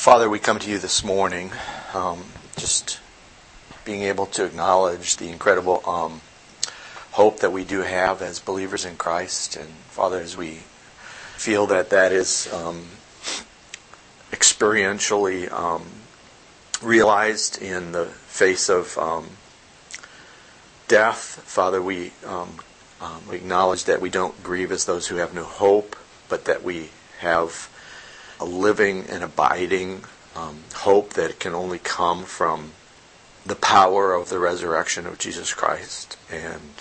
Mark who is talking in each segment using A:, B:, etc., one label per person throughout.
A: Father, we come to you this morning um, just being able to acknowledge the incredible um, hope that we do have as believers in Christ. And Father, as we feel that that is um, experientially um, realized in the face of um, death, Father, we, um, we acknowledge that we don't grieve as those who have no hope, but that we have a living and abiding um, hope that can only come from the power of the resurrection of Jesus Christ and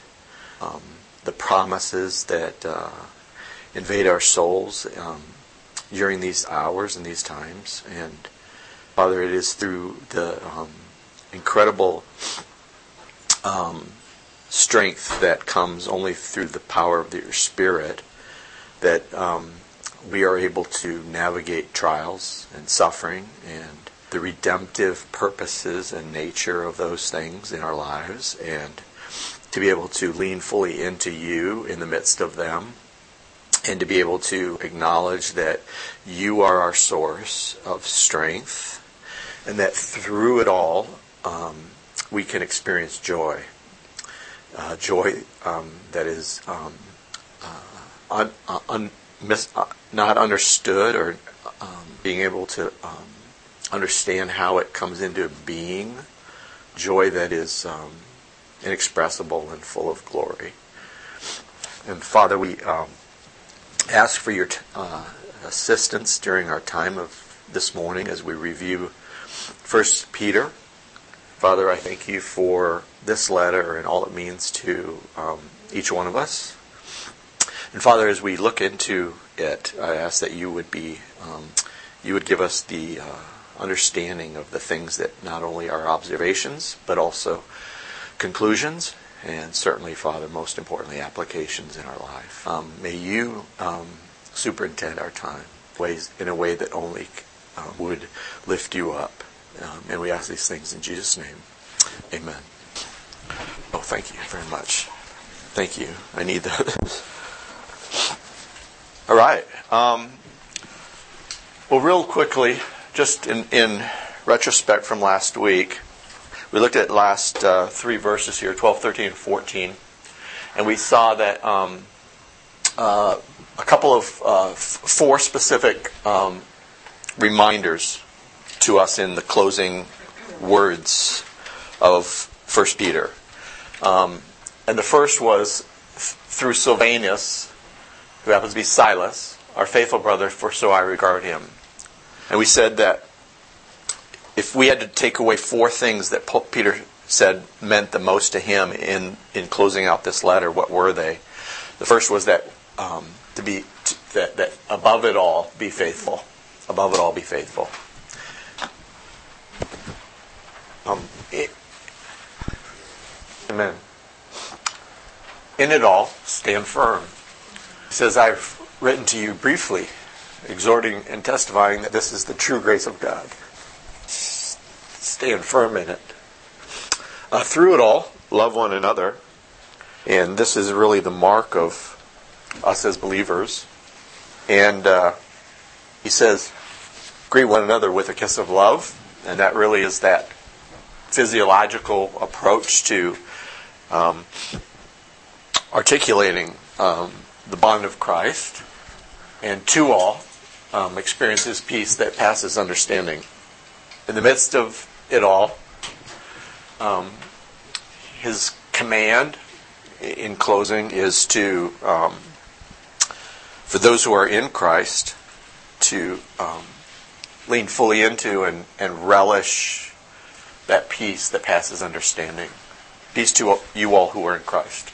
A: um, the promises that uh, invade our souls um, during these hours and these times. And Father, it is through the um, incredible um, strength that comes only through the power of your Spirit that um, we are able to navigate trials and suffering and the redemptive purposes and nature of those things in our lives and to be able to lean fully into you in the midst of them and to be able to acknowledge that you are our source of strength and that through it all um, we can experience joy. Uh, joy um, that is um, uh, un, uh, un, mis, uh, not understood or um, being able to um, understand how it comes into being, joy that is um, inexpressible and full of glory. And Father, we um, ask for your t- uh, assistance during our time of this morning as we review First Peter. Father, I thank you for this letter and all it means to um, each one of us. And Father, as we look into it, I ask that you would be, um, you would give us the uh, understanding of the things that not only are observations, but also conclusions, and certainly, Father, most importantly, applications in our life. Um, may you um, superintend our time ways in a way that only uh, would lift you up. Um, and we ask these things in Jesus' name. Amen. Oh, thank you very much. Thank you. I need those. All right. Um, well, real quickly, just in, in retrospect from last week, we looked at last uh, three verses here 12, 13, and 14. And we saw that um, uh, a couple of uh, f- four specific um, reminders to us in the closing words of First Peter. Um, and the first was through Silvanus, who happens to be Silas, our faithful brother, for so I regard him. And we said that if we had to take away four things that Peter said meant the most to him in, in closing out this letter, what were they? The first was that um, to be that, that above it all, be faithful. Above it all, be faithful. Um, it, amen. In it all, stand firm. He says, I've written to you briefly, exhorting and testifying that this is the true grace of God. Stand firm in it. Uh, through it all, love one another. And this is really the mark of us as believers. And uh, he says, greet one another with a kiss of love. And that really is that physiological approach to um, articulating um, the bond of Christ, and to all um, experiences peace that passes understanding. In the midst of it all, um, his command in closing is to, um, for those who are in Christ, to um, lean fully into and, and relish that peace that passes understanding. Peace to you all who are in Christ.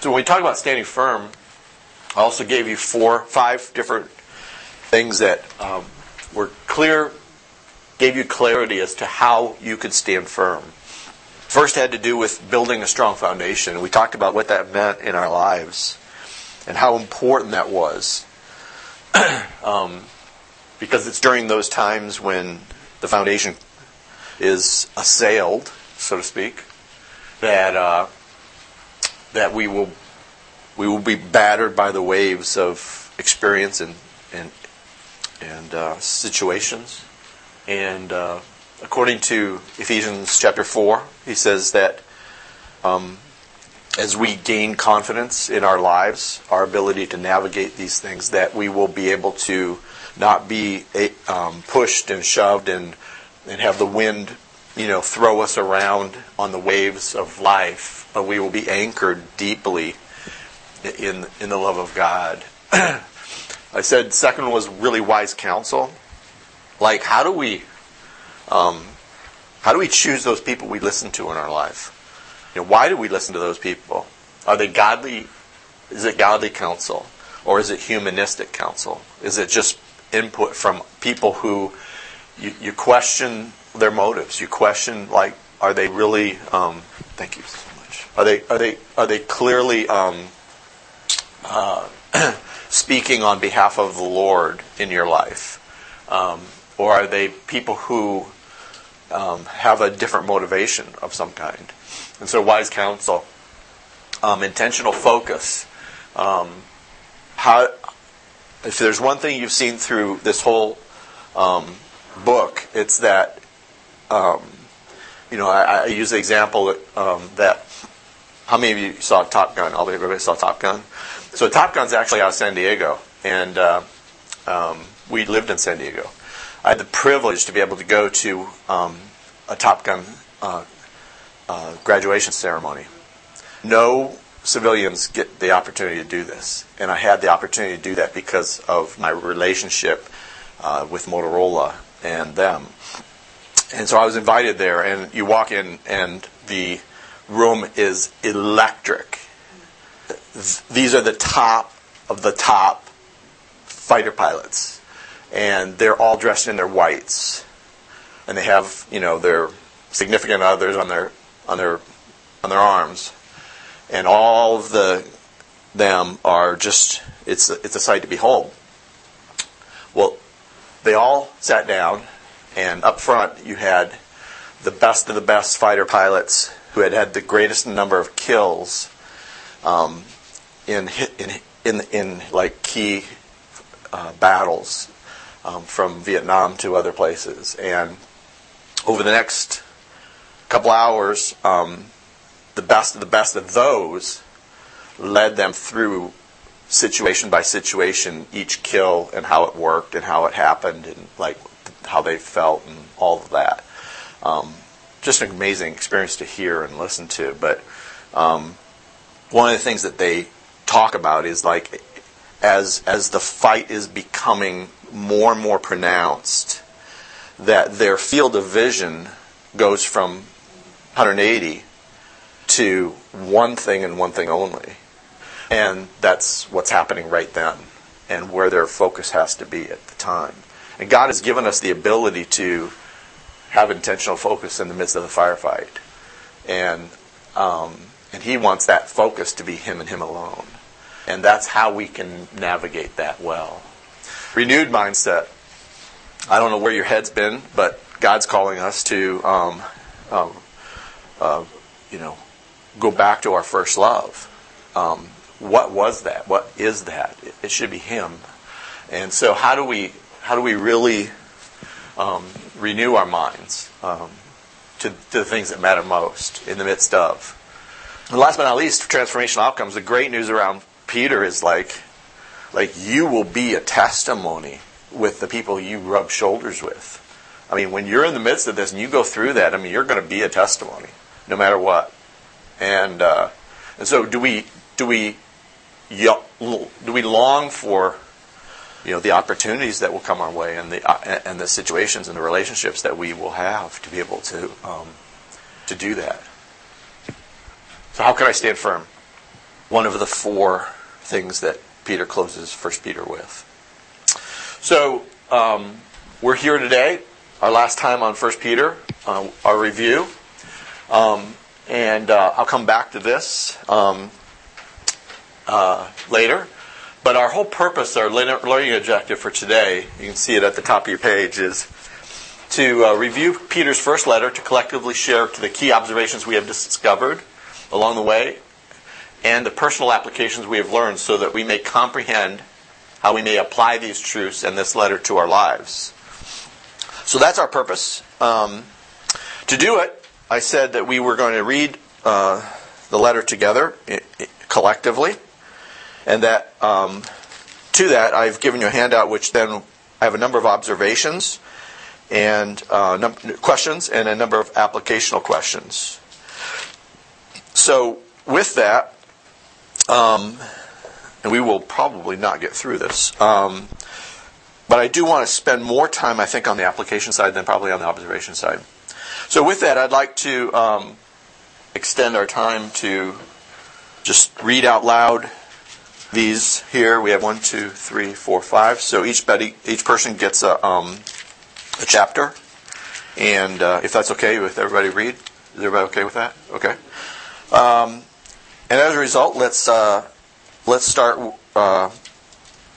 A: So when we talk about standing firm, I also gave you four, five different things that um, were clear, gave you clarity as to how you could stand firm. First had to do with building a strong foundation. We talked about what that meant in our lives and how important that was. um, because it's during those times when the foundation is assailed, so to speak, that uh, that we will we will be battered by the waves of experience and and and uh, situations. And uh, according to Ephesians chapter 4, he says that um, as we gain confidence in our lives, our ability to navigate these things, that we will be able to not be um, pushed and shoved and, and have the wind, you know, throw us around on the waves of life, but we will be anchored deeply in, in the love of God. I said second was really wise counsel. Like, how do we, um, how do we choose those people we listen to in our life? You know, why do we listen to those people? Are they godly? Is it godly counsel, or is it humanistic counsel? Is it just input from people who you, you question their motives? You question like, are they really? Um, thank you so much. Are they are they are they clearly um, uh, speaking on behalf of the Lord in your life? Um, or are they people who um, have a different motivation of some kind? And so, wise counsel, um, intentional focus. Um, how, if there's one thing you've seen through this whole um, book, it's that, um, you know, I, I, use the example um, that how many of you saw Top Gun? All everybody saw Top Gun. So Top Gun's actually out of San Diego, and uh, um, we lived in San Diego. I had the privilege to be able to go to um, a Top Gun uh, uh, graduation ceremony. No civilians get the opportunity to do this, and I had the opportunity to do that because of my relationship uh, with Motorola and them. And so I was invited there, and you walk in, and the room is electric these are the top of the top fighter pilots, and they're all dressed in their whites, and they have you know their significant others on their on their on their arms, and all of the them are just it's a, it's a sight to behold. Well, they all sat down, and up front you had the best of the best fighter pilots who had had the greatest number of kills um, in in in, in like key uh, battles um, from Vietnam to other places. And over the next couple hours, um, the best of the best of those led them through situation by situation, each kill and how it worked and how it happened and like how they felt and all of that. Um, just an amazing experience to hear and listen to. But um, one of the things that they talk about is like as as the fight is becoming more and more pronounced, that their field of vision goes from 180 to one thing and one thing only. And that's what's happening right then and where their focus has to be at the time. And God has given us the ability to have intentional focus in the midst of the firefight. And, um, and He wants that focus to be Him and Him alone. And that's how we can navigate that well. Renewed mindset. I don't know where your head's been, but God's calling us to, um, um, uh, you know, go back to our first love. Um, what was that? What is that? It, it, should be Him. And so, how do we how do we really um, renew our minds um, to, to the things that matter most in the midst of? And last but not least, transformational outcomes. The great news around Peter is like, like you will be a testimony with the people you rub shoulders with. I mean, when you're in the midst of this and you go through that, I mean, you're going to be a testimony, no matter what. And uh, and so, do we do we do we long for you know the opportunities that will come our way and the uh, and the situations and the relationships that we will have to be able to um, to do that. So, how can I stand firm? One of the four things that Peter closes First Peter with. So um, we're here today, our last time on First Peter, uh, our review, um, and uh, I'll come back to this um, uh, later. But our whole purpose, our learning objective for today, you can see it at the top of your page, is to uh, review Peter's first letter to collectively share the key observations we have discovered along the way and the personal applications we have learned so that we may comprehend how we may apply these truths and this letter to our lives. So that's our purpose. Um, to do it, I said that we were going to read uh, the letter together collectively, and that um, to that I've given you a handout, which then I have a number of observations and uh, num- questions and a number of applicational questions. So with that, um, and we will probably not get through this. Um, but I do want to spend more time, I think, on the application side than probably on the observation side. So, with that, I'd like to um, extend our time to just read out loud these here. We have one, two, three, four, five. So each buddy, each person gets a, um, a chapter, and uh, if that's okay with everybody, read. Is everybody okay with that? Okay. Um, and as a result, let's uh, let's start. Uh,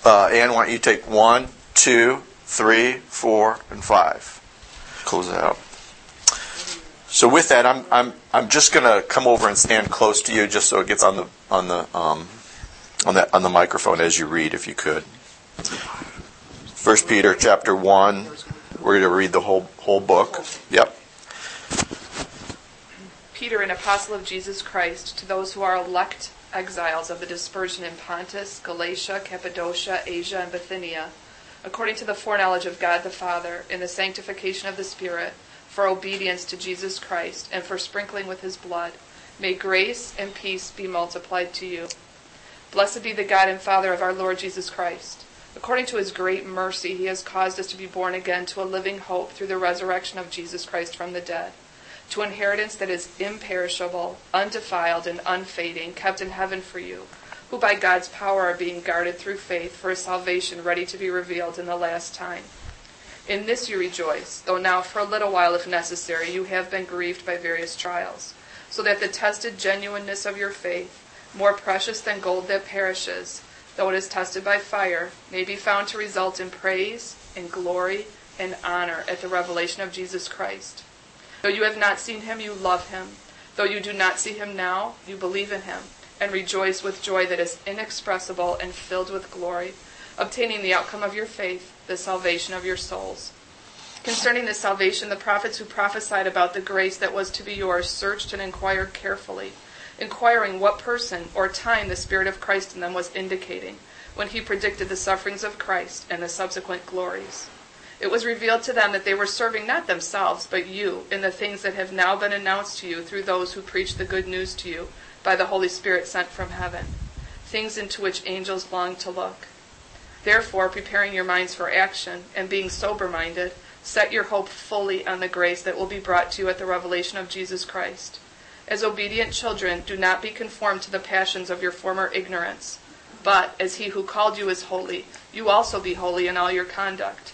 A: uh, Anne, why don't you take one, two, three, four, and five. Close it out. So with that, I'm I'm I'm just going to come over and stand close to you, just so it gets on the on the um, on that on the microphone as you read, if you could. First Peter chapter one. We're going to read the whole whole book. Yep.
B: Peter, an apostle of Jesus Christ, to those who are elect exiles of the dispersion in Pontus, Galatia, Cappadocia, Asia, and Bithynia, according to the foreknowledge of God the Father, in the sanctification of the Spirit, for obedience to Jesus Christ, and for sprinkling with his blood, may grace and peace be multiplied to you. Blessed be the God and Father of our Lord Jesus Christ. According to his great mercy, he has caused us to be born again to a living hope through the resurrection of Jesus Christ from the dead, to inheritance that is imperishable, undefiled, and unfading, kept in heaven for you, who by God's power are being guarded through faith for a salvation ready to be revealed in the last time. In this you rejoice, though now for a little while, if necessary, you have been grieved by various trials, so that the tested genuineness of your faith, more precious than gold that perishes, though it is tested by fire, may be found to result in praise, and glory, and honor at the revelation of Jesus Christ. Though you have not seen him, you love him. Though you do not see him now, you believe in him, and rejoice with joy that is inexpressible and filled with glory, obtaining the outcome of your faith, the salvation of your souls. Concerning this salvation, the prophets who prophesied about the grace that was to be yours searched and inquired carefully, inquiring what person or time the Spirit of Christ in them was indicating when he predicted the sufferings of Christ and the subsequent glories. It was revealed to them that they were serving not themselves, but you, in the things that have now been announced to you through those who preach the good news to you by the Holy Spirit sent from heaven, things into which angels long to look. Therefore, preparing your minds for action, and being sober minded, set your hope fully on the grace that will be brought to you at the revelation of Jesus Christ. As obedient children, do not be conformed to the passions of your former ignorance, but, as he who called you is holy, you also be holy in all your conduct,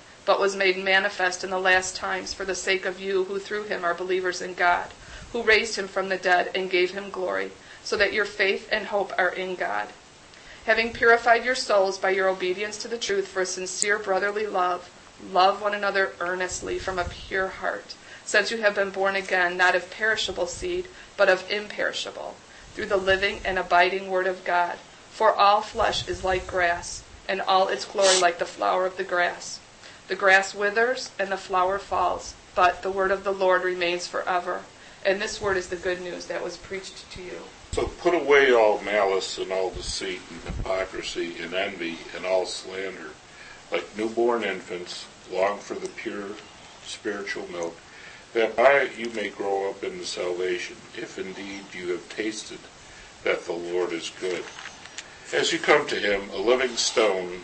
B: but was made manifest in the last times for the sake of you who through him are believers in God, who raised him from the dead and gave him glory, so that your faith and hope are in God having purified your souls by your obedience to the truth for a sincere brotherly love, love one another earnestly from a pure heart, since you have been born again, not of perishable seed, but of imperishable, through the living and abiding Word of God. For all flesh is like grass, and all its glory like the flower of the grass. The grass withers, and the flower falls, but the word of the Lord remains forever. And this word is the good news that was preached to you.
C: So put away all malice and all deceit and hypocrisy and envy and all slander. Like newborn infants, long for the pure spiritual milk, that by it you may grow up into salvation, if indeed you have tasted that the Lord is good. As you come to him, a living stone,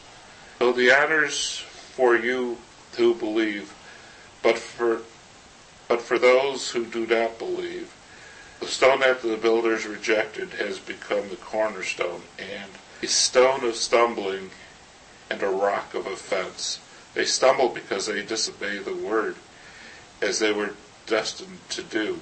C: So the honors for you who believe, but for but for those who do not believe, the stone that the builders rejected has become the cornerstone, and a stone of stumbling and a rock of offense. They stumble because they disobey the word, as they were destined to do.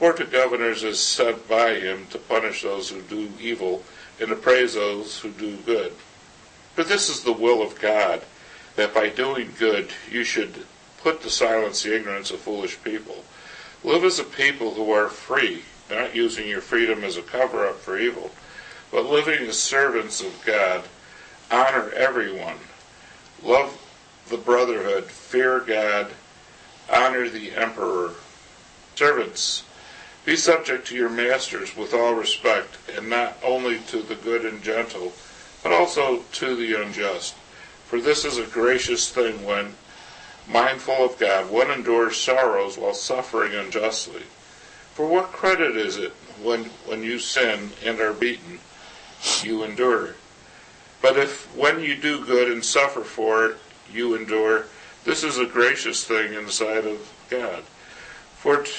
C: or to governors is sent by him to punish those who do evil and to praise those who do good. For this is the will of God, that by doing good you should put to silence the ignorance of foolish people. Live as a people who are free, not using your freedom as a cover up for evil, but living as servants of God. Honor everyone. Love the brotherhood. Fear God. Honor the emperor. Servants, be subject to your masters with all respect, and not only to the good and gentle, but also to the unjust. For this is a gracious thing when, mindful of God, one endures sorrows while suffering unjustly. For what credit is it when, when you sin and are beaten, you endure? But if when you do good and suffer for it, you endure, this is a gracious thing in the sight of God. For t-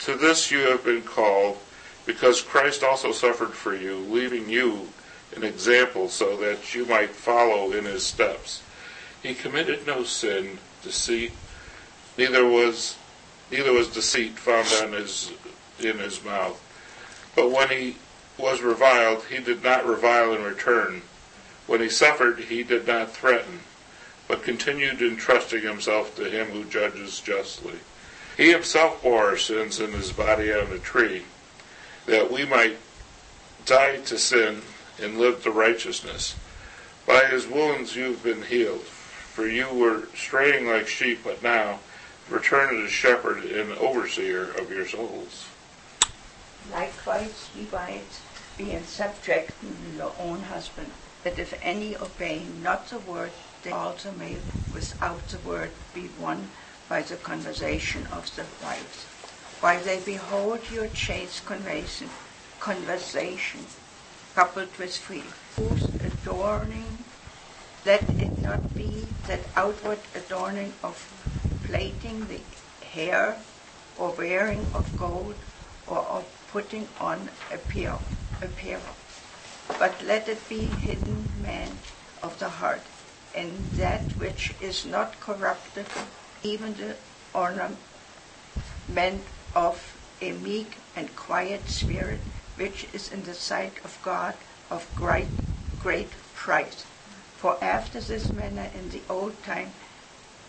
C: to this you have been called, because Christ also suffered for you, leaving you an example so that you might follow in his steps. He committed no sin, deceit, neither was neither was deceit found on his in his mouth. But when he was reviled, he did not revile in return. When he suffered, he did not threaten, but continued entrusting himself to him who judges justly. He himself bore our sins in his body on the tree, that we might die to sin and live to righteousness. By his wounds you have been healed, for you were straying like sheep, but now return to the shepherd and overseer of your souls.
D: Likewise, ye wives, be in subjection to your own husband, that if any obey not the word, they also may without the word be won by the conversation of the wives, while they behold your chaste conversation, conversation coupled with free, whose adorning, let it not be that outward adorning of plaiting the hair, or wearing of gold, or of putting on apparel, apparel. But let it be hidden man of the heart, and that which is not corruptible, even the ornament of a meek and quiet spirit, which is in the sight of God of great, great price. For after this manner in the old time,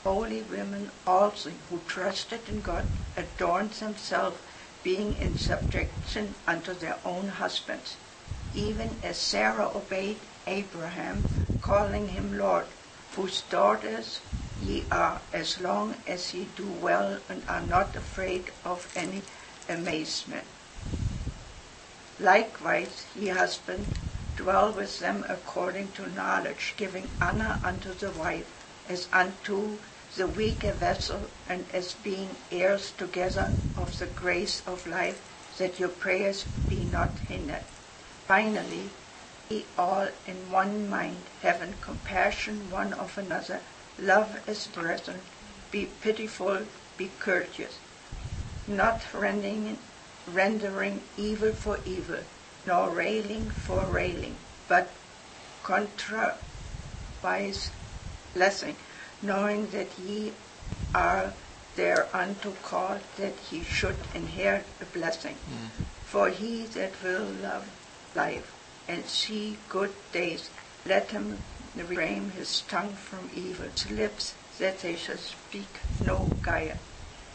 D: holy women also who trusted in God adorned themselves, being in subjection unto their own husbands, even as Sarah obeyed Abraham, calling him Lord, whose daughters ye are uh, as long as ye do well and are not afraid of any amazement. Likewise, ye husband, dwell with them according to knowledge, giving honor unto the wife as unto the weaker vessel, and as being heirs together of the grace of life, that your prayers be not hindered. Finally, be all in one mind, having compassion one of another, love as brethren, be pitiful, be courteous, not rendering, rendering evil for evil, nor railing for railing, but contra, by his blessing, knowing that ye are thereunto called that he should inherit a blessing. Hmm. For he that will love life and see good days, let him refrain his tongue from evil, lips that they shall speak no guile.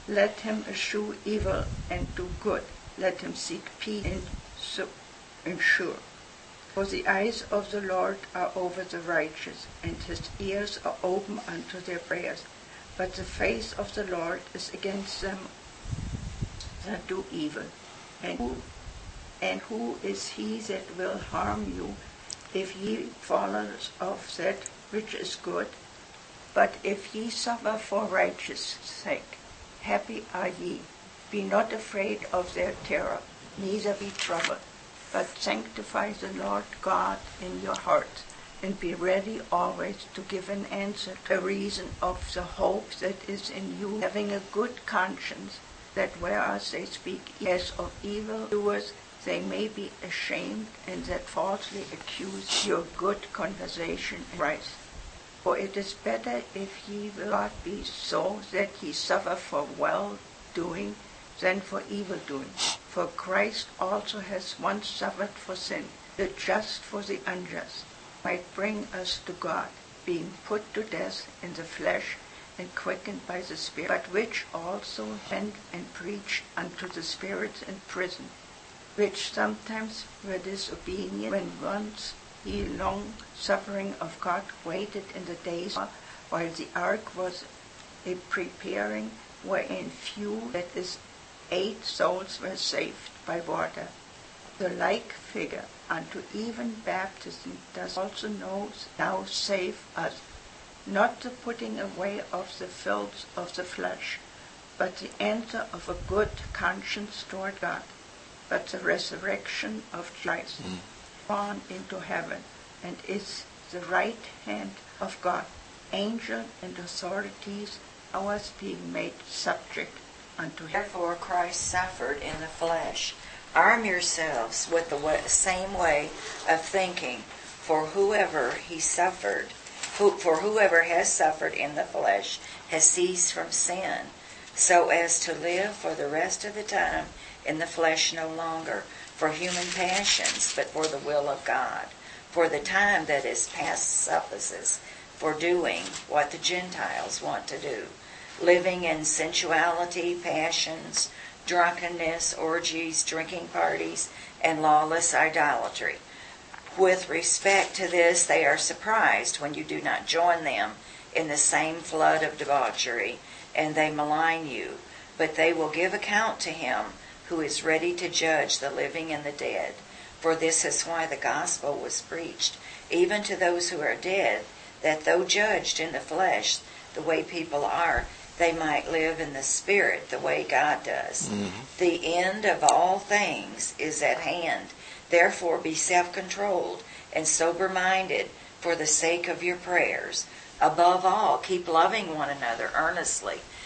D: Let him eschew evil and do good. Let him seek peace and so ensure. For the eyes of the Lord are over the righteous, and his ears are open unto their prayers. But the face of the Lord is against them that do evil. And who, and who is he that will harm you if ye follow of that which is good? But if ye suffer for righteous sake, happy are ye. Be not afraid of their terror, neither be troubled, but sanctify the Lord God in your hearts, and be ready always to give an answer to reason of the hope that is in you, having a good conscience, that whereas they speak as of evil doers, they may be ashamed, and that falsely accuse your good conversation in Christ. For it is better if ye will not be so that ye suffer for well doing than for evil doing. For Christ also has once suffered for sin, the just for the unjust, might bring us to God, being put to death in the flesh and quickened by the Spirit, but which also went and preached unto the spirits in prison, which sometimes were disobedient when once he long suffering of God waited in the days while the ark was a preparing, wherein few, that is, eight souls were saved by water. The like figure unto even baptism does also now save us, not the putting away of the filth of the flesh, but the answer of a good conscience toward God, but the resurrection of Christ, mm. gone into heaven, and is the right hand of God. Angel and authorities, ours being made subject unto him.
E: Therefore Christ suffered in the flesh. Arm yourselves with the way, same way of thinking, for whoever he suffered, who, for whoever has suffered in the flesh has ceased from sin, so as to live for the rest of the time in the flesh no longer for human passions, but for the will of God. For the time that is past suffices for doing what the Gentiles want to do living in sensuality, passions, drunkenness, orgies, drinking parties, and lawless idolatry. With respect to this, they are surprised when you do not join them in the same flood of debauchery, and they malign you. But they will give account to him who is ready to judge the living and the dead. For this is why the gospel was preached, even to those who are dead, that though judged in the flesh, the way people are, they might live in the spirit the way God does. Mm-hmm. The end of all things is at hand. Therefore, be self controlled and sober minded for the sake of your prayers. Above all, keep loving one another earnestly,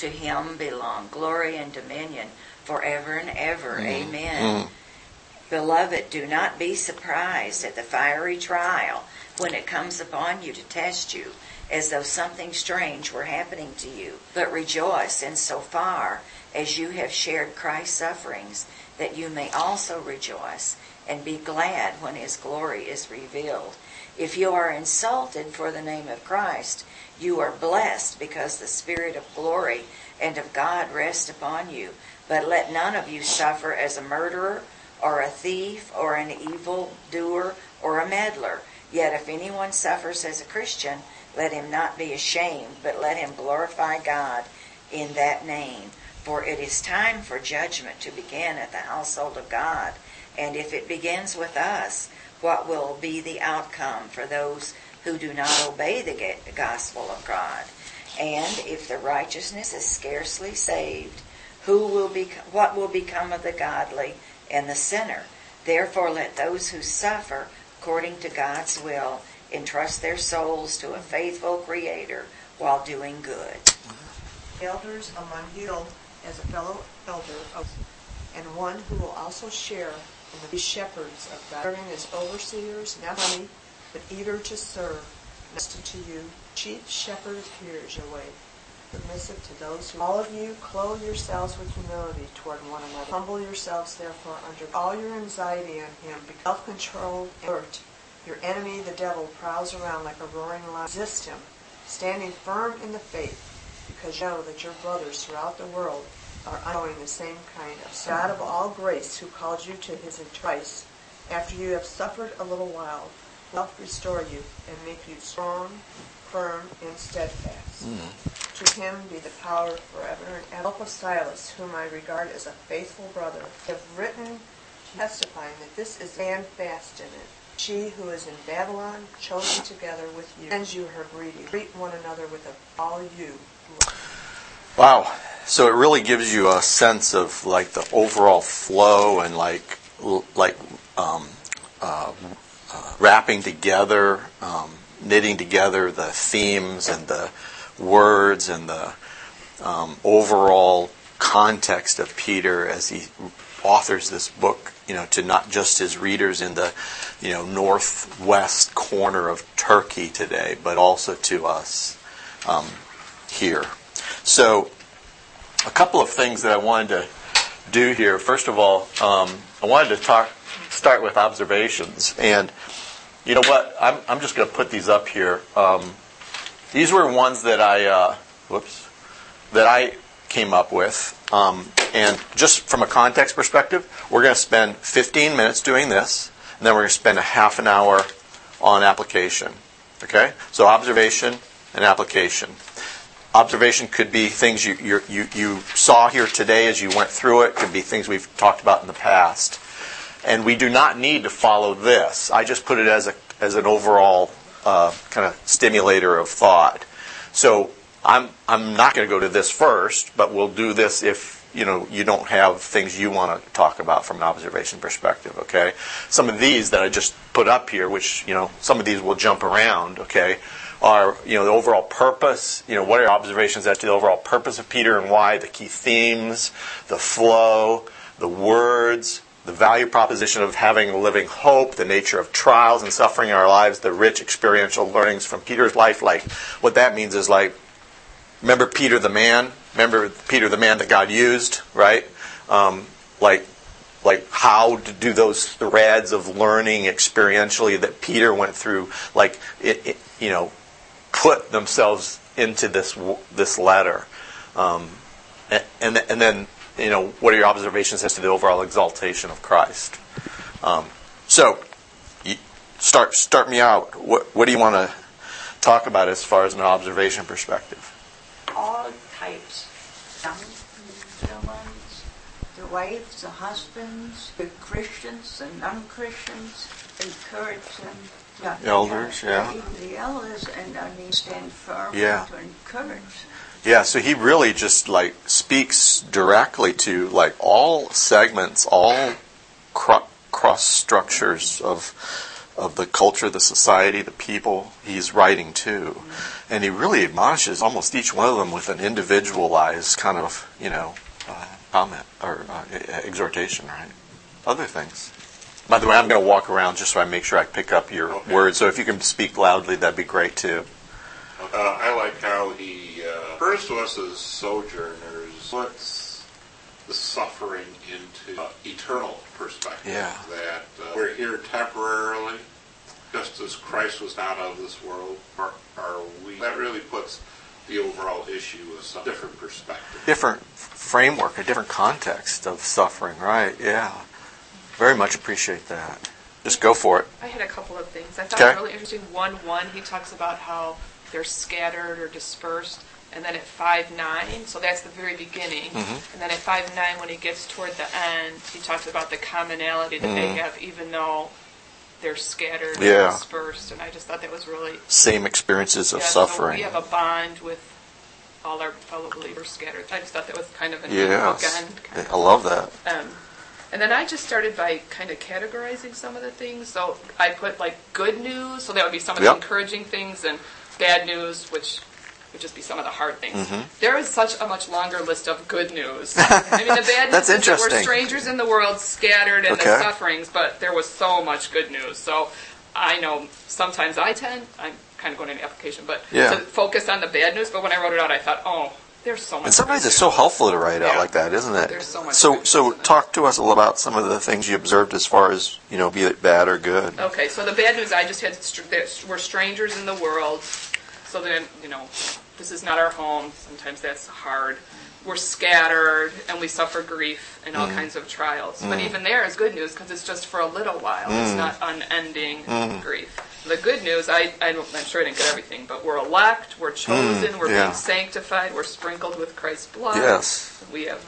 E: To him belong glory and dominion forever and ever. Mm. Amen. Mm. Beloved, do not be surprised at the fiery trial when it comes upon you to test you as though something strange were happening to you, but rejoice in so far as you have shared Christ's sufferings, that you may also rejoice and be glad when his glory is revealed. If you are insulted for the name of Christ, you are blessed because the Spirit of glory and of God rests upon you. But let none of you suffer as a murderer, or a thief, or an evil doer, or a meddler. Yet if anyone suffers as a Christian, let him not be ashamed, but let him glorify God in that name. For it is time for judgment to begin at the household of God. And if it begins with us, what will be the outcome for those who do not obey the gospel of God. And if the righteousness is scarcely saved, who will be, what will become of the godly and the sinner? Therefore, let those who suffer according to God's will entrust their souls to a faithful Creator while doing good.
F: elders among you as a fellow elder and one who will also share in the shepherds of God, serving as overseers, not money, but eager to serve, next to you, chief shepherd appears your way, submissive to those who, all of you, clothe yourselves with humility toward one another. Humble yourselves, therefore, under all your anxiety on him, be self-controlled and alert. Your enemy, the devil, prowls around like a roaring lion. Resist him, standing firm in the faith, because you know that your brothers throughout the world are undergoing the same kind of God of all grace, who called you to his Christ, after you have suffered a little while, will restore you and make you strong, firm, and steadfast. To him be the power forever and. Help of Silas, whom I regard as a faithful brother, have written testifying that this is stand fast in it. She who is in Babylon, chosen together with you, sends you her greeting. Greet one another with a, all you
A: Wow. So it really gives you a sense of like the overall flow and like like um, uh, uh, wrapping together, um, knitting together the themes and the words and the um, overall context of Peter as he authors this book. You know, to not just his readers in the you know northwest corner of Turkey today, but also to us um, here. So a couple of things that I wanted to do here. First of all, um, I wanted to talk, start with observations, and you know what? I'm, I'm just going to put these up here. Um, these were ones that I, uh, whoops, that I came up with, um, and just from a context perspective, we're going to spend 15 minutes doing this, and then we're going to spend a half an hour on application. Okay, so observation and application observation could be things you, you, you, you saw here today as you went through it, could be things we've talked about in the past. And we do not need to follow this. I just put it as, a, as an overall uh, kind of stimulator of thought. So I'm, I'm not going to go to this first, but we'll do this if you know you don't have things you want to talk about from an observation perspective okay some of these that i just put up here which you know some of these will jump around okay are you know the overall purpose you know what are observations as to the overall purpose of peter and why the key themes the flow the words the value proposition of having a living hope the nature of trials and suffering in our lives the rich experiential learnings from peter's life like what that means is like remember peter the man? Remember peter the man that god used right? Um, like like how to do those threads of learning experientially that peter went through like it, it you know put themselves into this this letter um, and, and and then you know what are your observations as to the overall exaltation of christ um, so start start me out what what do you want to talk about as far as an observation perspective
D: all types. Young ones, the wives, the husbands, the Christians, the non-Christians, encourage them. Yeah,
A: Elders, yeah.
D: Even the elders, and I mean, stand firm
A: Yeah.
D: to encourage.
A: Yeah, so he really just like speaks directly to like all segments, all cro- cross structures of of the culture, the society, the people he's writing to, and he really admonishes almost each one of them with an individualized kind of you know uh, comment or uh, exhortation, right? Other things. By the way, I'm going to walk around just so I make sure I pick up your
C: Okay.
A: words. So if you can speak loudly, that'd be great too.
C: Uh, I like how he uh, refers to us as sojourners, puts the suffering into uh, eternal perspective.
A: Yeah.
C: That uh, we're here temporarily, just as Christ was not of this world. Are, are we? That really puts the overall issue as a different perspective.
A: different framework, a different context of suffering, right? Yeah. Very much appreciate that. Just go for it.
B: I had a couple of things. I thought
A: Okay.
B: it was really interesting. One one, he talks about how they're scattered or dispersed, and then at five nine, so that's the very beginning.
A: Mm-hmm.
B: And then at five nine, when he gets toward the end, he talks about the commonality that they
A: Mm-hmm.
B: have, even though they're scattered
A: Yeah.
B: and dispersed, and I just thought that was really
A: Same experiences of
B: yeah, so
A: suffering.
B: we have a bond with all our fellow believers scattered. I just thought that was kind of an
A: yes.
B: bookend. Kind
A: I love that.
B: um, and then I just started by kind of categorizing some of the things. So I put like good news, so that would be some of the
A: Yep.
B: encouraging things, and bad news, which would just be some of the hard things.
A: Mm-hmm.
B: There is such a much longer list of good news. I mean, the bad news is that we're strangers in the world, scattered in
A: Okay.
B: the sufferings, but there was so much good news. So I know sometimes I tend, I'm kind of going into application, but
A: Yeah.
B: to focus on the bad news. But when I wrote it out, I thought, oh, there's so much.
A: And sometimes it's so helpful to write out
B: Yeah.
A: like that, isn't it?
B: There's so much
A: So, so
B: news in it.
A: talk to us a little about some of the things you observed as far as you know, be it bad or good.
B: Okay, so the bad news I just had str- we're strangers in the world. So then, you know, this is not our home. Sometimes that's hard. We're scattered and we suffer grief and all mm. kinds of trials. But mm. even there is good news because it's just for a little while. It's mm. not unending grief. The good news I, I i'm sure I didn't get everything, but we're elect, we're chosen, we're
A: yeah.
B: being sanctified, we're sprinkled with Christ's blood.
A: Yes.
B: We have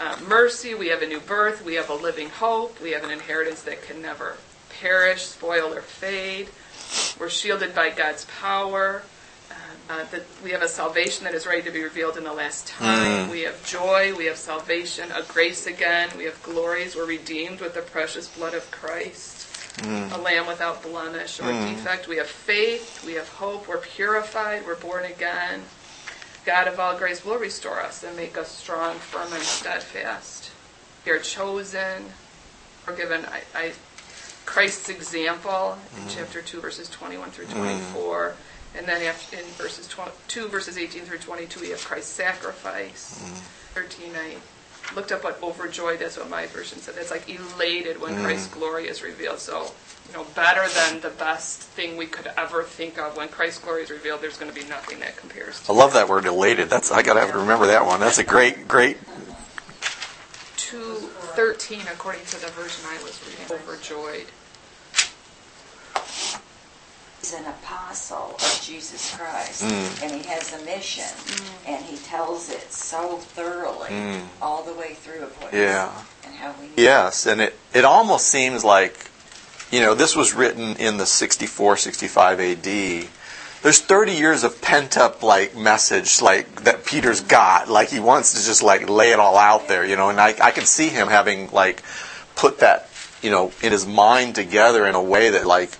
B: uh, mercy, we have a new birth, we have a living hope, we have an inheritance that can never perish, spoil, or fade. We're shielded by God's power. Uh, that we have a salvation that is ready to be revealed in the last time. Mm. We have joy, we have salvation, a grace again, we have glories. We're redeemed with the precious blood of Christ, mm. a lamb without blemish or mm. defect. We have faith, we have hope, we're purified, we're born again. God of all grace will restore us and make us strong, firm, and steadfast. We are chosen. We're given I, I, Christ's example in chapter 2, verses 21 through 24. And then after, in verses 12, 2, verses 18 through 22, we have Christ's sacrifice. 13, I looked up what overjoyed, that's what my version said. It's like elated when mm-hmm. Christ's glory is revealed. So, you know, better than the best thing we could ever think of. When Christ's glory is revealed, there's going to be nothing that compares to
A: I love that word elated. That's I gotta have to remember that one. That's a great, great.
B: 213 according to the version I was reading. Overjoyed.
E: He's an apostle of Jesus Christ,
A: Mm.
E: and he has a mission, and he tells it so thoroughly all the way through of what
A: Mm. Yeah.
E: and how we
A: Yes, and it it almost seems like, you know, this was written in the 64, 65 A.D. There's 30 years of pent up like message like that Peter's got. Like he wants to just like lay it all out there, you know. And I I can see him having like put that you know in his mind together in a way that like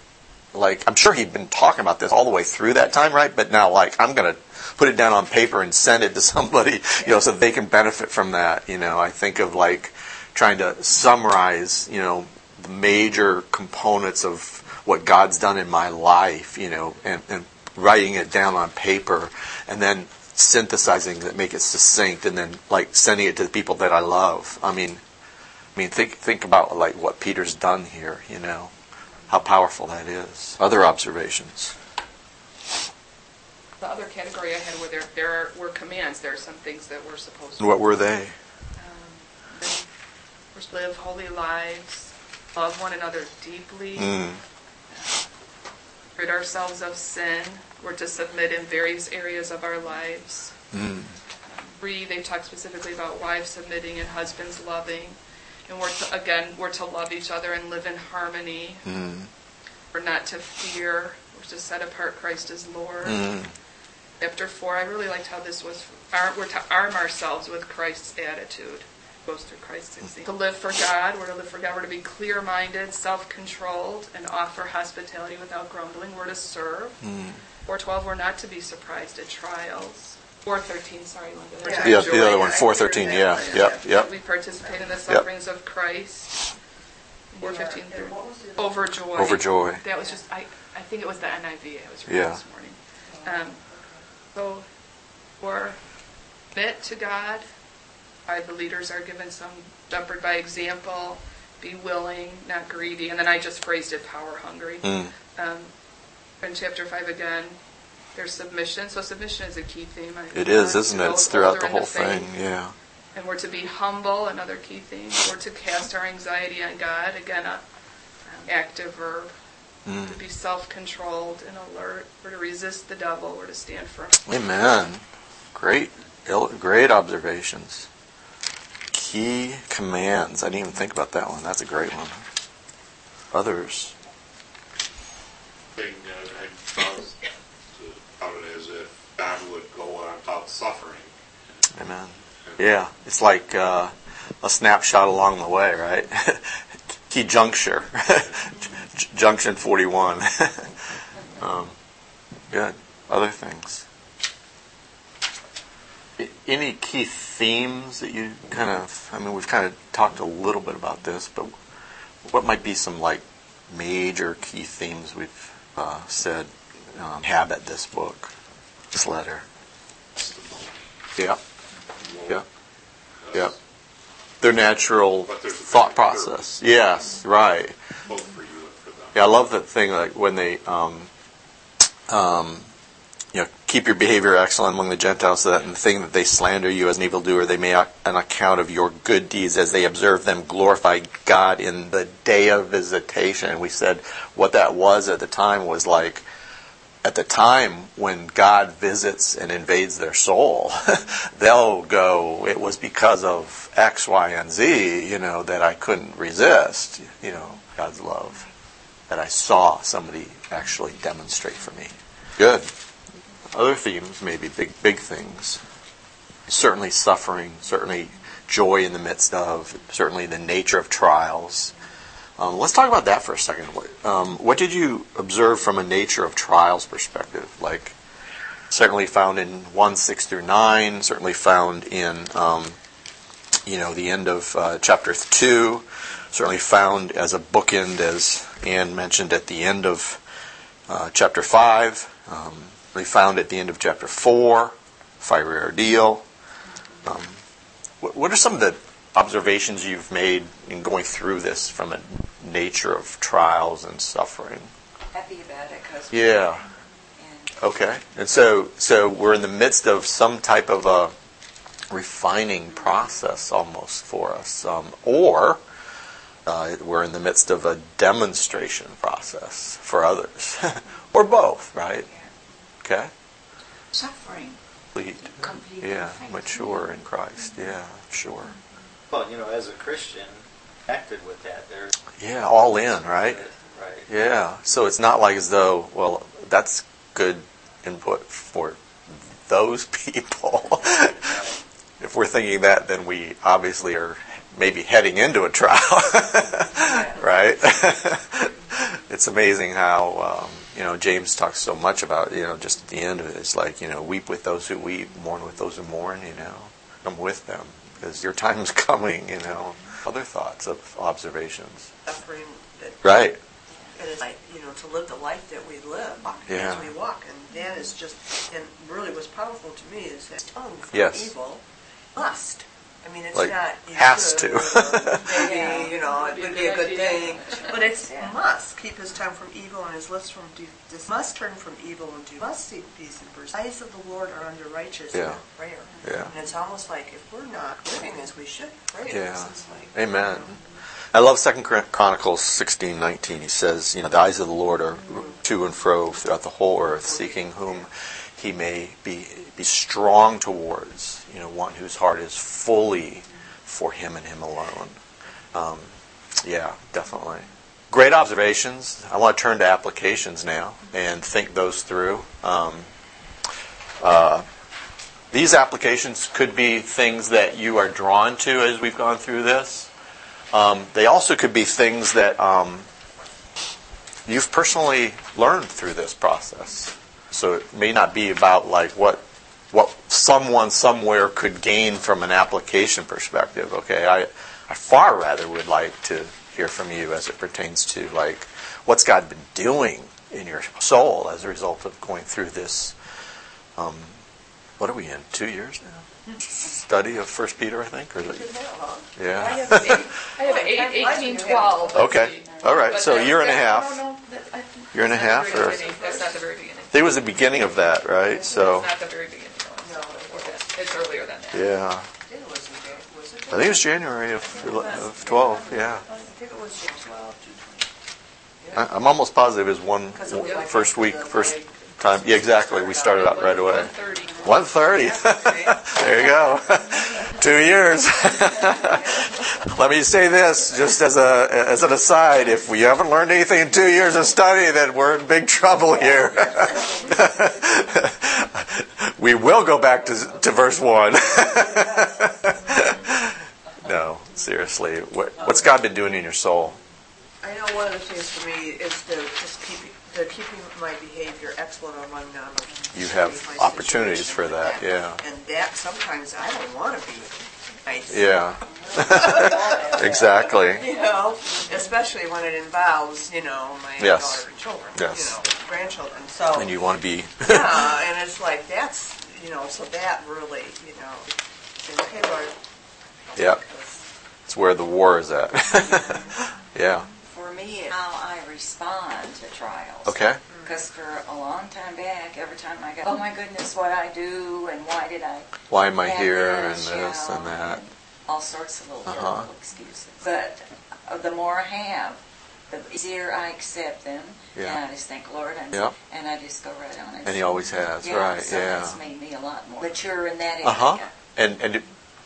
A: like I'm sure he'd been talking about this all the way through that time, right? But now like I'm gonna put it down on paper and send it to somebody, you know, so they can benefit from that. You know, I think of like trying to summarize, you know, the major components of what God's done in my life, you know, and, and writing it down on paper and then synthesizing it, make it succinct and then like sending it to the people that I love. I mean I mean think think about like what Peter's done here, you know. How powerful that is. Other observations.
B: The other category I had were there, there are, were commands. There are some things that we're supposed to
A: what were they?
B: um, we're to live holy lives, love one another deeply,
A: Mm.
B: rid ourselves of sin. We're to submit in various areas of our lives.
A: Mm.
B: Three, they talk specifically about wives submitting and husbands loving. And we're to, again, we're to love each other and live in harmony.
A: Mm.
B: We're not to fear. We're to set apart Christ as Lord.
A: Mm.
B: Chapter four, I really liked how this was. We're to arm ourselves with Christ's attitude. Goes through Christ's example. To live for God, we're to live for God. We're to be clear-minded, self-controlled, and offer hospitality without grumbling. We're to serve.
A: Mm.
B: Four twelve, we're not to be surprised at trials. Four thirteen, sorry, Linda.
A: Yeah,
B: enjoy
A: the other one, 413, yeah, yep, yep.
B: We participate in the sufferings of Christ. Four fifteen through overjoy.
A: Overjoy.
B: That was just I. I think it was the NIV I was reading
A: Yeah.
B: this morning. Um, so, or submit to God. I, the leaders are given some shepherd by example. Be willing, not greedy. And then I just phrased it power hungry.
A: Mm.
B: Um, in chapter five again, there's submission. So submission is a key theme. I
A: It is, isn't it? It's throughout the whole
B: faith.
A: thing. Yeah.
B: And we're to be humble, another key theme. We're to cast our anxiety on God, again, a active verb.
A: Mm.
B: To be self-controlled and alert. We're to resist the devil. We're to stand firm.
A: Amen. Great, great observations. Key commands. I didn't even think about that one. That's a great one. Others.
C: thing uh, I thought about it as if God would go about suffering.
A: Amen. Yeah, it's like uh, a snapshot along the way, right? Key juncture, junction 41. um, good. Other things. Any key themes that you kind of, I mean, we've kind of talked a little bit about this, but what might be some like major key themes we've uh, said um, habit this book, this letter? Yeah. Yeah. Yeah. Their natural
C: But there's a
A: thought process. Yes, right.
C: both for you and for them.
A: Yeah, I love that thing like when they um, um, you know, keep your behavior excellent among the Gentiles, so that in the thing that they slander you as an evildoer, they may an account of your good deeds as they observe them glorify God in the day of visitation. And we said what that was at the time was like at the time when God visits and invades their soul, they'll go, it was because of X, Y, and Z, you know, that I couldn't resist, you know, God's love. That I saw somebody actually demonstrate for me. Good. Other themes, maybe big, big things. Certainly suffering, certainly joy in the midst of, certainly the nature of trials. Um, let's talk about that for a second. What, um, what did you observe from a nature of trials perspective? Like, certainly found in 1 6 through 9, certainly found in, um, you know, the end of uh, chapter 2, certainly found as a bookend, as Anne mentioned, at the end of uh, chapter 5, um, we found at the end of chapter 4, fiery ordeal. Um, what, what are some of the observations you've made in going through this from a nature of trials and suffering?
E: Happy about it because
A: Yeah.
E: and
A: Okay. And so, so we're in the midst of some type of a refining process almost for us, um, or uh, we're in the midst of a demonstration process for others, or both, right? Okay.
D: Suffering.
A: Complete.
D: Complete
A: Yeah. Mature in Christ. Yeah. Sure.
G: Well, you know, as a Christian, connected with that, there's
A: Yeah. All in, right?
G: right.
A: Yeah. So it's not like as though, well, that's good input for those people. if we're thinking that, then we obviously are maybe heading into a trial, right? it's amazing how um, you know James talks so much about you know just at the end of it. It's like you know weep with those who weep, mourn with those who mourn. You know, I'm with them because your time's coming. You know, other thoughts of observations,
F: Suffering that
A: right?
F: And it's like, you know, to live the life that we live
A: Yeah.
F: as we walk. And that is just, and really what's powerful to me is that tongue from
A: Yes.
F: evil must. I mean, it's
A: Like,
F: not. you
A: has
F: should,
A: to.
F: or Maybe, you know, it
B: Would be a
F: would be a
B: good
F: good thing. But it's
E: Yeah.
F: must. Keep his tongue from evil and his lips from de- dis- Must turn from evil and do. Must seek peace and pursue. The eyes of the Lord are under righteous
A: Yeah.
F: prayer.
A: Yeah.
F: And it's almost like if we're not living as we should, pray.
A: Yeah.
F: It's like,
A: Amen. I love Second Chronicles sixteen nineteen. He says, you know, the eyes of the Lord are to and fro throughout the whole earth, seeking whom He may be be strong towards. You know, one whose heart is fully for Him and Him alone. Um, yeah, definitely. Great observations. I want to turn to applications now and think those through. Um, uh, these applications could be things that you are drawn to as we've gone through this. Um, they also could be things that um, you've personally learned through this process. So it may not be about like what what someone somewhere could gain from an application perspective. Okay, I I far rather would like to hear from you as it pertains to like what's God been doing in your soul as a result of going through this. Um, what are we in? Two years now. Study of First Peter, I think, or is it?
F: Isn't that long?
A: Yeah.
B: I have eight,
F: I- I-
B: 18, 12.
A: Okay. All right.
B: But
A: So a year and a half.
B: No, no, that- I
A: Year and a half, or-
B: beginning. That's not the very beginning.
A: I think it was the beginning of that, right? So,
B: It's not the very beginning. No, it's, it's earlier than that.
A: yeah.
F: I think it was in Jan- was it?
A: I think it was January of, of 12, yeah.
F: I think it was twelve to
A: I- I'm almost positive it was one,
F: Because it was like
A: first week,
F: the
A: first
F: break.
A: Time. Yeah, exactly. We started out right away.
B: 1:30.
A: 1.30. there you go. two years. Let me say this, just as a as an aside: if we haven't learned anything in two years of study, then we're in big trouble here. we will go back to to verse one. no, seriously, what, what's God been doing in your soul?
F: I know one of the things for me is to just keep to keeping my behavior excellent among them.
A: You have opportunities for that, yeah.
F: And that sometimes I don't want to be nice.
A: Yeah, exactly.
F: You know, especially when it involves, you know, my
A: Yes.
F: daughter and children,
A: Yes.
F: you know, grandchildren. So
A: And you want to be
F: yeah, and it's like that's you know, so that really, you know, say, okay, Lord.
A: Yeah. It's where the war is at. yeah.
E: For me, it's how I respond to trials.
A: Okay.
E: Because for a long time back, every time I go, oh my goodness, what I do, and why did I
A: Why am I
E: have
A: here and
E: this,
A: this
E: you
A: and
E: know,
A: that?
E: all sorts of little
A: Uh-huh.
E: excuses. But uh, the more I have, the easier I accept them,
A: Yeah.
E: and I just think, Lord, I'm,
A: Yep.
E: and I just go right on.
A: And he always has,
E: yeah,
A: right?
E: So
A: Yeah.
E: that's made me a lot more mature in that area.
A: Uh huh. And and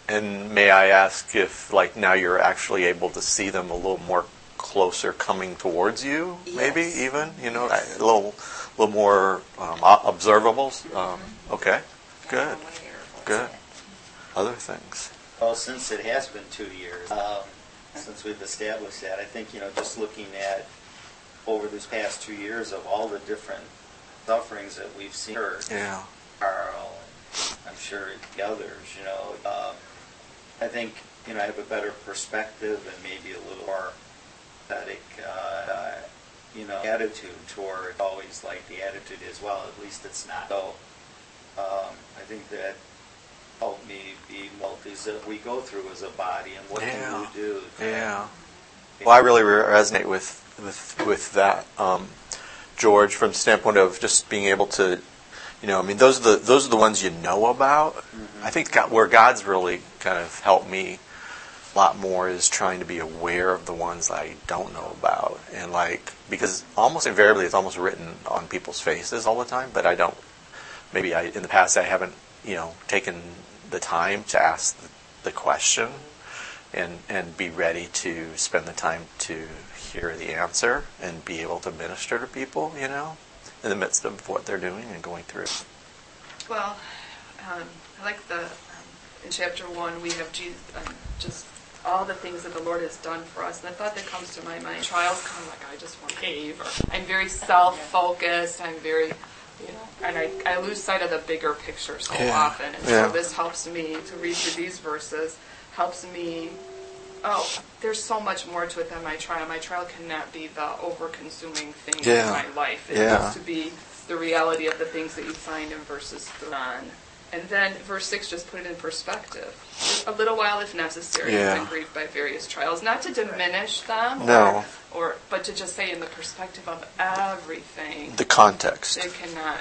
A: and may I ask if like now you're actually able to see them a little more closer coming towards you, maybe even you know
E: Yes.
A: a little little more um, o- observables. Um, okay. Good.
E: aware of what's
A: Good.
E: it.
A: Other things.
G: Well, since it has been two years, um, since we've established that, I think, you know, just looking at over this past two years of all the different sufferings that we've seen, her,
A: Yeah.
G: Carl, I'm sure the others, you know, um, I think, you know, I have a better perspective and maybe a little more pathetic, uh, uh, you know, attitude toward always like the attitude is, well, at least it's not. So, um, I think that helped me be multis that we go through as a body and what
A: Yeah.
G: can you do? to-
A: Yeah. Well, I really resonate with with with that, um, George, from the standpoint of just being able to, you know, I mean, those are the those are the ones you know about. I think God, where God's really kind of helped me a lot more is trying to be aware of the ones I don't know about, and like because almost invariably it's almost written on people's faces all the time, but I don't. Maybe I in the past I haven't, you know, taken the time to ask the, the question and and be ready to spend the time to hear the answer and be able to minister to people, you know, in the midst of what they're doing and going through.
B: Well, um, I like the um, in chapter one we have Jesus, um, just all the things that the Lord has done for us, and the thought that comes to my mind: trials come like I just want to cave, or I'm very self-focused. I'm very, you know, and I, I lose sight of the bigger picture so
A: Yeah.
B: often. And
A: Yeah.
B: so this helps me to read through these verses. Helps me. Oh, there's so much more to it than my trial. My trial cannot be the over-consuming thing
A: Yeah.
B: in my life. It
A: Yeah.
B: needs to be the reality of the things that you find in verses 3 on. And then verse 6 just put it in perspective. A little while if necessary,
A: Yeah.
B: I've been grieved by various trials. Not to diminish them,
A: No.
B: or, or but to just say in the perspective of everything,
A: The context.
B: it cannot,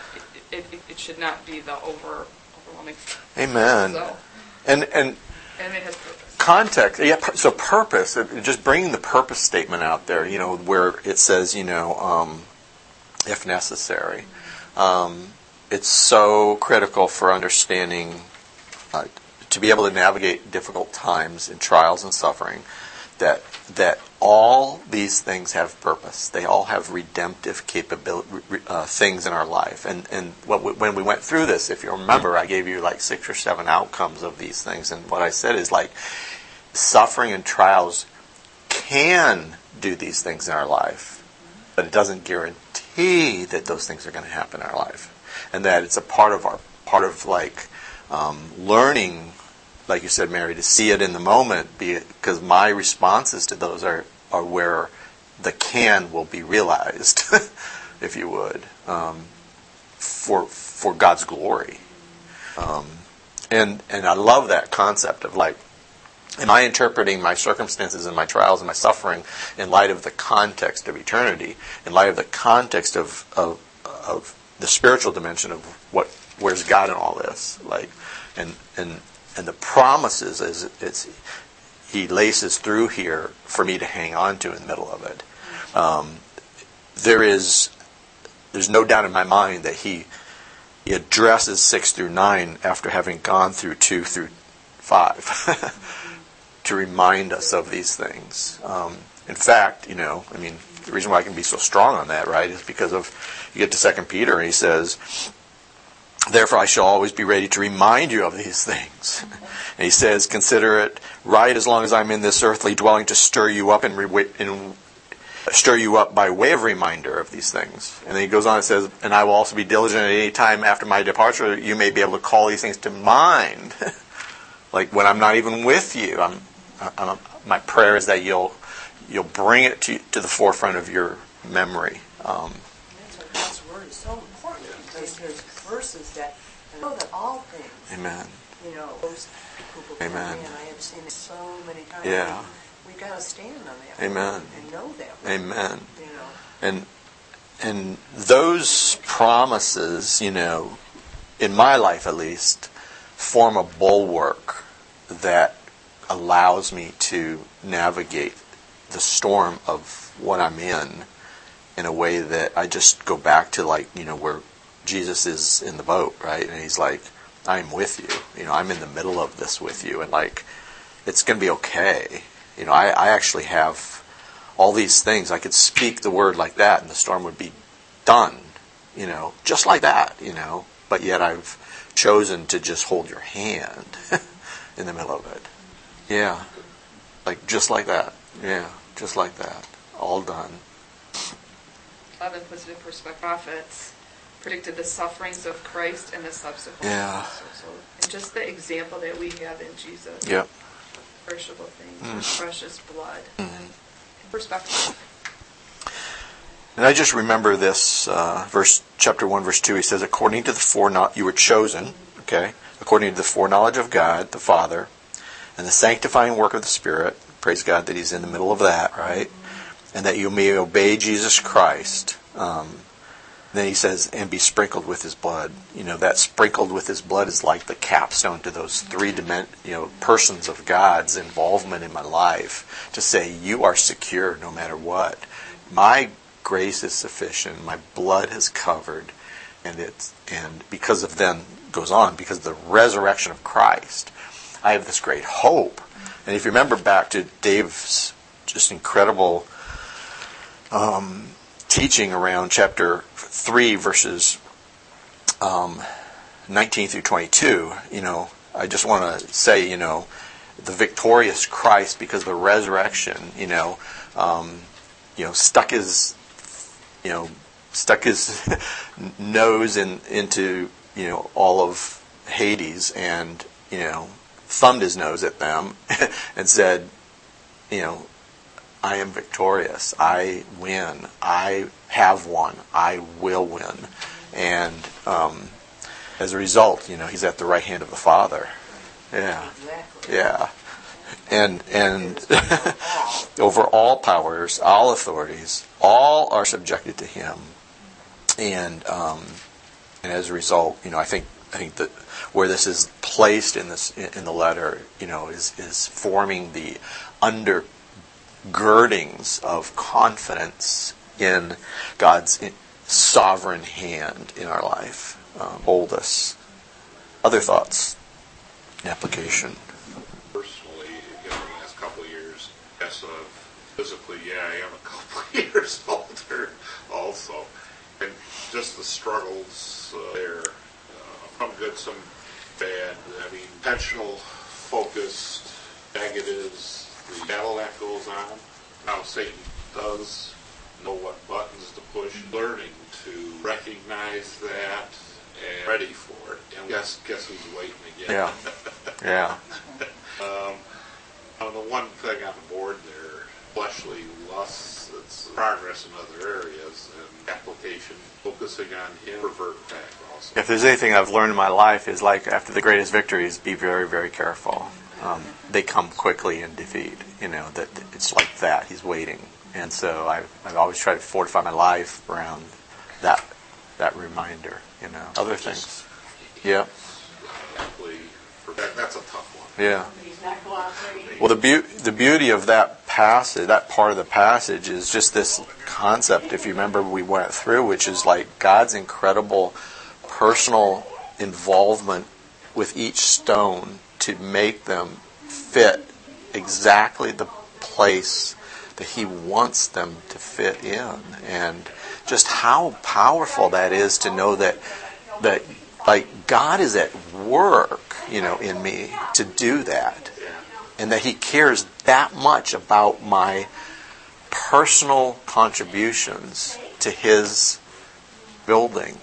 B: it, it, it should not be the over, overwhelming.
A: Amen.
B: So,
A: And and
B: and it has purpose.
A: context yeah so purpose just bringing the purpose statement out there you know where it says you know um, if necessary um, it's so critical for understanding uh, to be able to navigate difficult times and trials and suffering that that all these things have purpose. They all have redemptive capability uh, things in our life. And and we, when we went through this, if you remember, I gave you like six or seven outcomes of these things. And what I said is like suffering and trials can do these things in our life, but it doesn't guarantee that those things are going to happen in our life, and that it's a part of our part of like um, learning like you said, Mary, to see it in the moment, because my responses to those are, are where the can will be realized, if you would, um, for for God's glory. Um, and and I love that concept of like, am I interpreting my circumstances and my trials and my suffering in light of the context of eternity, in light of the context of of, of the spiritual dimension of what where's God in all this, like, and and and the promises as it's he laces through here for me to hang on to in the middle of it. Um, there is there's no doubt in my mind that he he addresses six through nine after having gone through two through 5 to remind us of these things. Um, in fact, you know, I mean, the reason why I can be so strong on that, right, is because of you get to Second Peter and he says, Therefore, I shall always be ready to remind you of these things. And he says, Consider it right as long as I'm in this earthly dwelling to stir you up and, re- stir you up by way of reminder of these things. And then he goes on and says, And I will also be diligent at any time after my departure, you may be able to call these things to mind. like when I'm not even with you, I'm, I'm, my prayer is that you'll you'll bring it to, to the forefront of your memory. Um,
F: That's why God's word is so important because there's verses that know that all things,
A: amen.
F: you know, those before
A: Amen.
F: me, and I have seen it so many times.
A: Yeah.
F: We got to stand on that.
A: Amen.
F: And know that.
A: Amen.
F: You know.
A: And and those promises, you know, in my life at least, form a bulwark that allows me to navigate the storm of what I'm in in a way that I just go back to like, you know, where Jesus is in the boat, right? And he's like, I'm with you. You know, I'm in the middle of this with you and like it's gonna be okay. You know, I, I actually have all these things. I could speak the word like that and the storm would be done, you know, just like that, you know. But yet I've chosen to just hold your hand in the middle of it. Yeah. Like just like that. Yeah. Just like that. All done.
B: 11 puts it in perspective. Prophets predicted the sufferings of Christ and the subsequent.
A: Yeah.
B: So, so, and just the example that we have in Jesus.
A: Yep.
B: Perishable things,
A: Mm.
B: Precious blood.
A: Mhm.
B: Perspective.
A: And I just remember this uh, verse, chapter one, verse two. He says, "According to the foreknowledge, you were chosen, okay, according to the foreknowledge of God the Father, and the sanctifying work of the Spirit. Praise God that He's in the middle of that, right? And that you may obey Jesus Christ." Um, then he says, "And be sprinkled with His blood." You know that sprinkled with His blood is like the capstone to those three dimen- you know, persons of God's involvement in my life to say, "You are secure no matter what." My grace is sufficient. My blood has covered, and it's and because of then goes on because of the resurrection of Christ, I have this great hope. And if you remember back to Dave's just incredible um, teaching around chapter three, verses um, 19 through 22, you know, I just want to say, you know, the victorious Christ because of the resurrection, you know, um, you know, stuck his, you know, stuck his nose in into you know all of Hades and you know thumbed his nose at them and said, you know, I am victorious. I win. I have won. I will win. And um, as a result, you know, he's at the right hand of the Father. Yeah.
F: Exactly.
A: Yeah. And and over all powers, all authorities, all are subjected to him. And um, and as a result, you know, I think I think that where this is placed in this in the letter, you know, is is forming the undergirdings of confidence in God's sovereign hand in our life. Um, oldest. Other thoughts? Application.
C: personally, you know, the last couple of years, yes, uh, physically, yeah, I am a couple of years older also. And just the struggles uh, there, some good, some bad. I mean, intentional, focused, negatives, the battle that goes on. Now Satan does know what buttons to push, learning to recognize that and ready for it. And guess, guess who's waiting again?
A: Yeah. Yeah.
C: Um, on the one thing on the board there, fleshly lusts, it's progress in other areas and application, focusing on him, revert back also.
A: If there's anything I've learned in my life is like after the greatest victories, be very, very careful. Um, they come quickly in defeat. You know that it's like that. He's waiting, and so I've, I've always tried to fortify my life around that that reminder. You know, other things. Yeah,
C: that, that's a tough one.
A: yeah. Well, the beau- the beauty of that passage, that part of the passage, is just this concept. If you remember, we went through, which is like God's incredible personal involvement with each stone to make them fit exactly the place that He wants them to fit in. And just how powerful that is to know that that like God is at work, you know, in me to do that. And that he cares that much about my personal contributions to his building,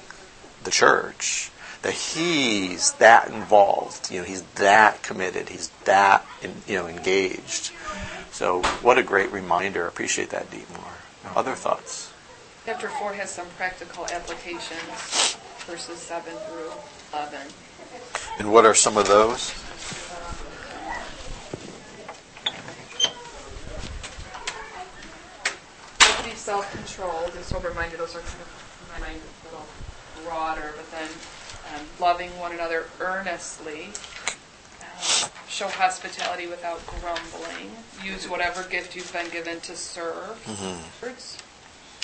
A: the church. That he's that involved, you know, he's that committed, he's that, you know, engaged. So, what a great reminder. Appreciate that, Deepmore. Other thoughts?
B: Chapter 4 has some practical applications, verses 7 through 11.
A: And what are some of those?
B: Be self-controlled and sober-minded. Those are kind of my mind a little broader, but then um, loving one another earnestly. Um, show hospitality without grumbling. Use whatever gift you've been given to serve.
A: Mm-hmm.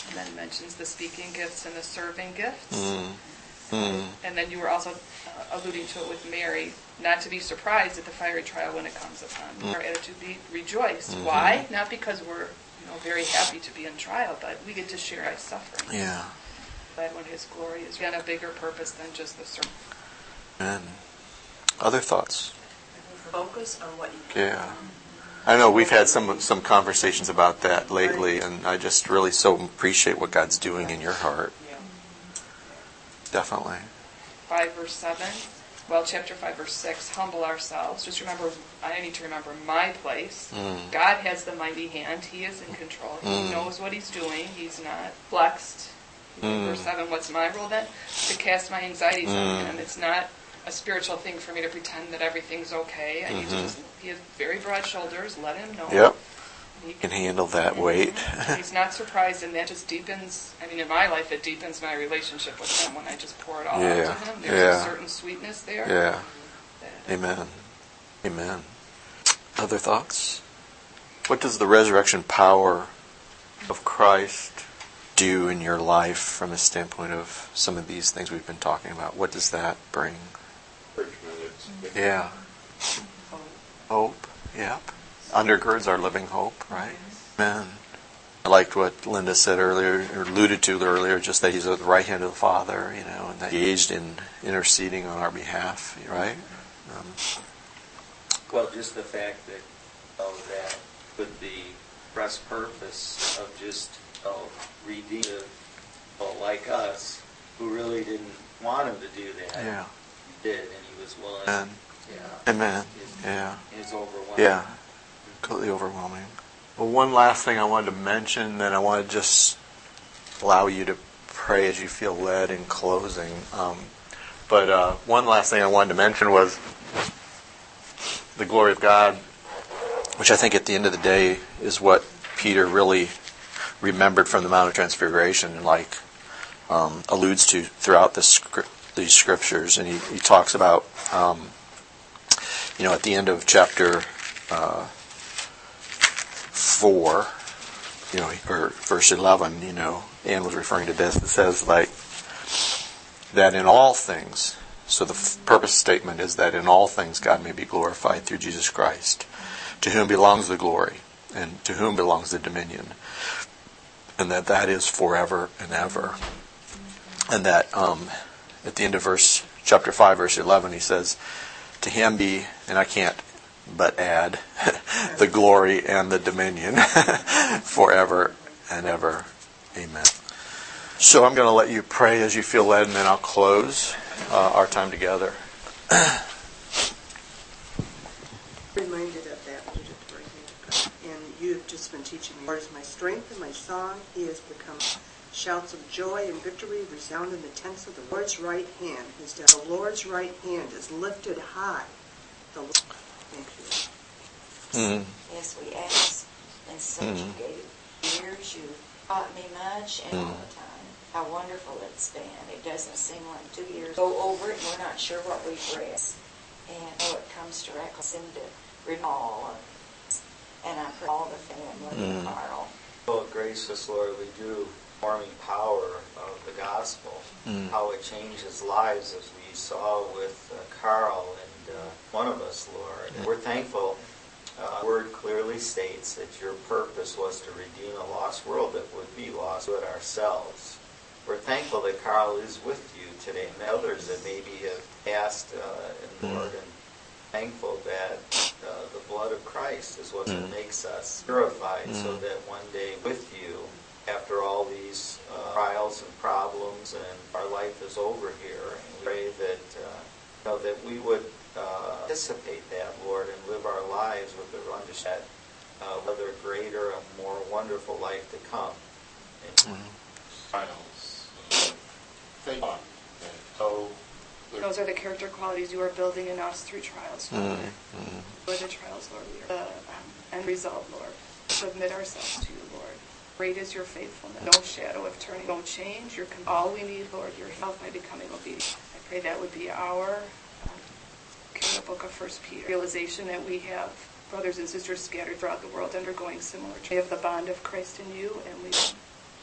B: And then mentions the speaking gifts and the serving gifts.
A: Mm.
B: And then you were also alluding to it with Mary, not to be surprised at the fiery trial when it comes upon.
A: Mm.
B: Our attitude be rejoice.
A: Mhm.
B: Why? Not because we're you know very happy to be in trial, but we get to share our suffering.
A: Yeah.
B: But when His glory is again a bigger purpose than just the sermon.
A: And other thoughts?
F: Focus on what you can.
A: Yeah. I know we've had some some conversations about that lately, and I just really so appreciate what God's doing in your heart.
F: Yeah.
A: Definitely.
B: 5 verse 7. Well, chapter 5 verse 6, humble ourselves. Just remember, I need to remember my place.
A: Mm.
B: God has the mighty hand. He is in control. He
A: Mm.
B: knows what he's doing. He's not flexed.
A: Mm.
B: Verse 7, what's my role then? To cast my anxieties on
A: Mm.
B: him. It's not a spiritual thing for me to pretend that everything's okay. I need to
A: Mhm.
B: just, he has very broad shoulders. Let him know.
A: Yep.
B: He
A: Can handle that weight.
B: He's not surprised, and that just deepens. I mean, in my life, it deepens my relationship with him when I just pour it all out
A: Yeah,
B: to him. There's
A: yeah.
B: a certain sweetness there.
A: yeah.
B: that- uh,
A: Amen. Amen. Other thoughts? What does the resurrection power of Christ do in your life from a standpoint of some of these things we've been talking about? What does that bring? Yeah. Hope. Yep. Undergirds our living hope, right? Amen. I liked what Linda said earlier, or alluded to earlier, just that he's at the right hand of the Father, you know, and that he engaged in interceding on our behalf, right? Um,
G: Well, just the fact that, oh, that with the express purpose of just, oh, redeem, oh, like us, who really didn't want him to do that.
A: yeah.
G: He did, and he was willing.
A: And
G: Yeah.
A: amen.
G: It's-
A: Yeah.
G: It's overwhelming.
A: Yeah. Completely overwhelming. Well, one last thing I wanted to mention, then I want to just allow you to pray as you feel led in closing. Um, but uh, one last thing I wanted to mention was the glory of God, which I think at the end of the day is what Peter really remembered from the Mount of Transfiguration and like um, alludes to throughout the scri- these scriptures. And he, he talks about, um, you know, at the end of chapter uh, 4, you know, or verse 11, you know, Anne was referring to this. It says, like, that in all things, so the purpose statement is that in all things God may be glorified through Jesus Christ, to whom belongs the glory, and to whom belongs the dominion, and that that is forever and ever. And that um, at the end of verse chapter 5, verse 11, he says, To him be, and I can't but add, the glory and the dominion forever and ever. Amen. So I'm going to let you pray as you feel led, and then I'll close uh, our time together.
F: reminded of that hand. And you have just been teaching me. Lord is my strength and my song. He has become shouts of joy and victory resound in the tents of the Lord's right hand. Is that the Lord's right hand is lifted high. The Lord.
A: Mm.
E: Yes, we ask, and such
A: Mhm.
E: you gave years. You taught me much, and all the time. How wonderful it's been. It doesn't seem like two years. Go over it, and we're not sure what we've read. And oh, it comes directly into recall. And I pray all the family,
A: Mm.
E: Carl.
G: Oh, gracious Lord, we do forming power of the gospel,
A: Mm.
G: how it changes lives as we saw with uh, Carl and one of us, Lord. And we're thankful. Uh, the word clearly states that your purpose was to redeem a lost world that would be lost with ourselves. We're thankful that Carl is with you today and others that maybe have passed uh, and Lord and thankful that uh, the blood of Christ is what
A: Mm.
G: makes us purified so
A: Mm.
G: that one day with you, after all these uh, trials and problems and our life is over here, and we pray that, uh, you know, that we would uh, anticipate that, Lord, and live our lives with the understanding uh, whether greater and more wonderful life to come. And
C: trials. Faith. And so,
B: Those are the character qualities you are building in us through trials,
A: Mm,
B: Father.
A: mm.
B: For the trials, Lord, we are the um, end result, Lord. Submit ourselves to you, Lord. Great is your faithfulness. No shadow of turning. Don't change. You're com- all we need, Lord, your help by becoming obedient. I pray that would be our um, in the book of First Peter realization that we have brothers and sisters scattered throughout the world undergoing similar. We have the bond of Christ in you, and we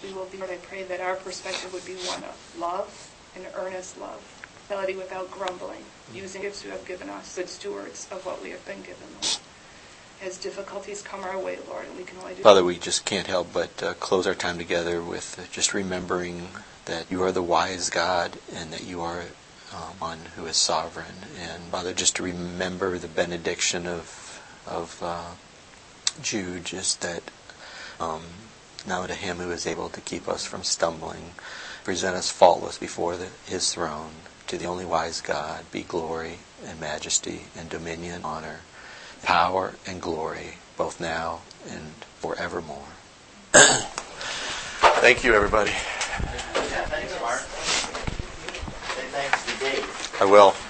B: we will be. Lord, I pray that our perspective would be one of love and earnest love, fidelity without grumbling, using gifts you have given us, good stewards of what we have been given. Lord. As difficulties come our way, Lord, and we can only do.
A: Father, we just can't help but uh, close our time together with uh, just remembering that you are the wise God and that you are um, one who is sovereign. And Father, just to remember the benediction of of uh, Jude, just that um, now to Him who is able to keep us from stumbling, present us faultless before the, His throne. To the only wise God be glory and majesty and dominion, honor, power and glory, both now and forevermore. Thank you, everybody.
G: Yeah, thanks, Mark. Say thanks to Dave.
A: I will.